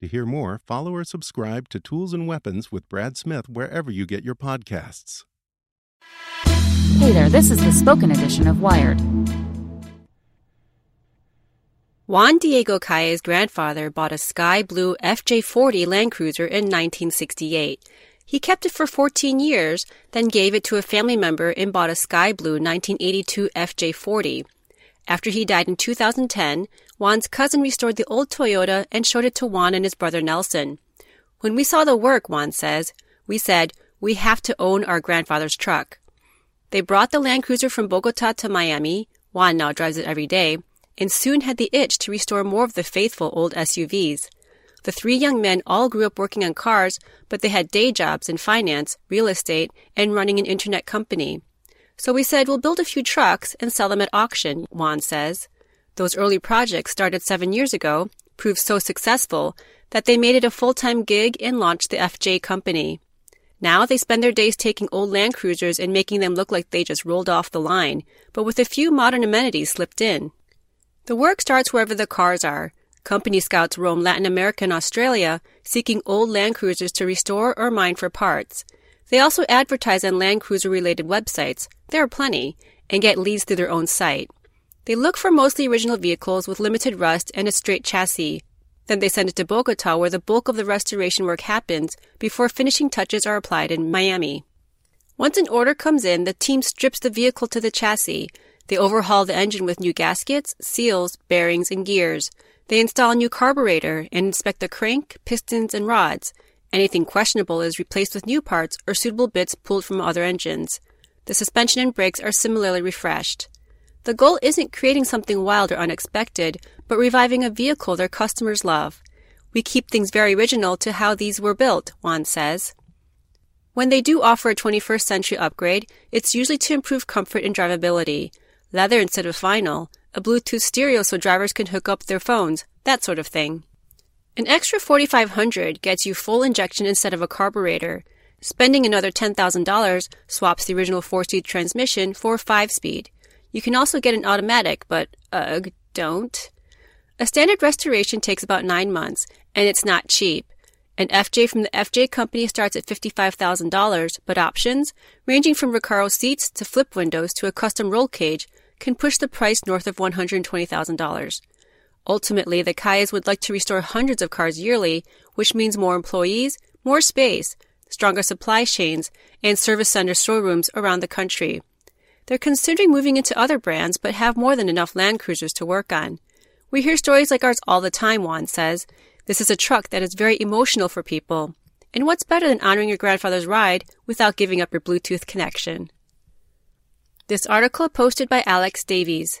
To hear more, follow or subscribe to Tools and Weapons with Brad Smith wherever you get your podcasts. Hey there, this is the spoken edition of Wired. Juan Diego Calle's grandfather bought a sky blue FJ40 Land Cruiser in 1968. He kept it for 14 years, then gave it to a family member and bought a sky blue 1982 FJ40. After he died in 2010, Juan's cousin restored the old Toyota and showed it to Juan and his brother Nelson. When we saw the work, Juan says, we said, we have to own our grandfather's truck. They brought the Land Cruiser from Bogota to Miami. Juan now drives it every day, and soon had the itch to restore more of the faithful old SUVs. The three young men all grew up working on cars, but they had day jobs in finance, real estate, and running an internet company. So we said we'll build a few trucks and sell them at auction, Juan says. Those early projects started seven years ago, proved so successful that they made it a full time gig and launched the FJ company. Now they spend their days taking old Land Cruisers and making them look like they just rolled off the line, but with a few modern amenities slipped in. The work starts wherever the cars are. Company scouts roam Latin America and Australia, seeking old Land Cruisers to restore or mine for parts. They also advertise on Land Cruiser related websites, there are plenty, and get leads through their own site. They look for mostly original vehicles with limited rust and a straight chassis, then they send it to Bogota, where the bulk of the restoration work happens before finishing touches are applied in Miami. Once an order comes in, the team strips the vehicle to the chassis. They overhaul the engine with new gaskets, seals, bearings, and gears. They install a new carburetor and inspect the crank, pistons, and rods. Anything questionable is replaced with new parts or suitable bits pulled from other engines. The suspension and brakes are similarly refreshed. The goal isn't creating something wild or unexpected, but reviving a vehicle their customers love. We keep things very original to how these were built, Juan says. When they do offer a 21st century upgrade, it's usually to improve comfort and drivability. Leather instead of vinyl, a Bluetooth stereo so drivers can hook up their phones, that sort of thing. An extra 4500 gets you fuel injection instead of a carburetor. Spending another $10,000 swaps the original 4-speed transmission for 5-speed. You can also get an automatic, but ugh, don't. A standard restoration takes about nine months, and it's not cheap. An FJ from the FJ company starts at $55,000, but options, ranging from Recaro seats to flip windows to a custom roll cage, can push the price north of $120,000. Ultimately, the Calles would like to restore hundreds of cars yearly, which means more employees, more space, stronger supply chains, and service center showrooms around the country. They're considering moving into other brands, but have more than enough Land Cruisers to work on. We hear stories like ours all the time, Juan says. This is a truck that is very emotional for people. And what's better than honoring your grandfather's ride without giving up your Bluetooth connection? This article posted by Alex Davies.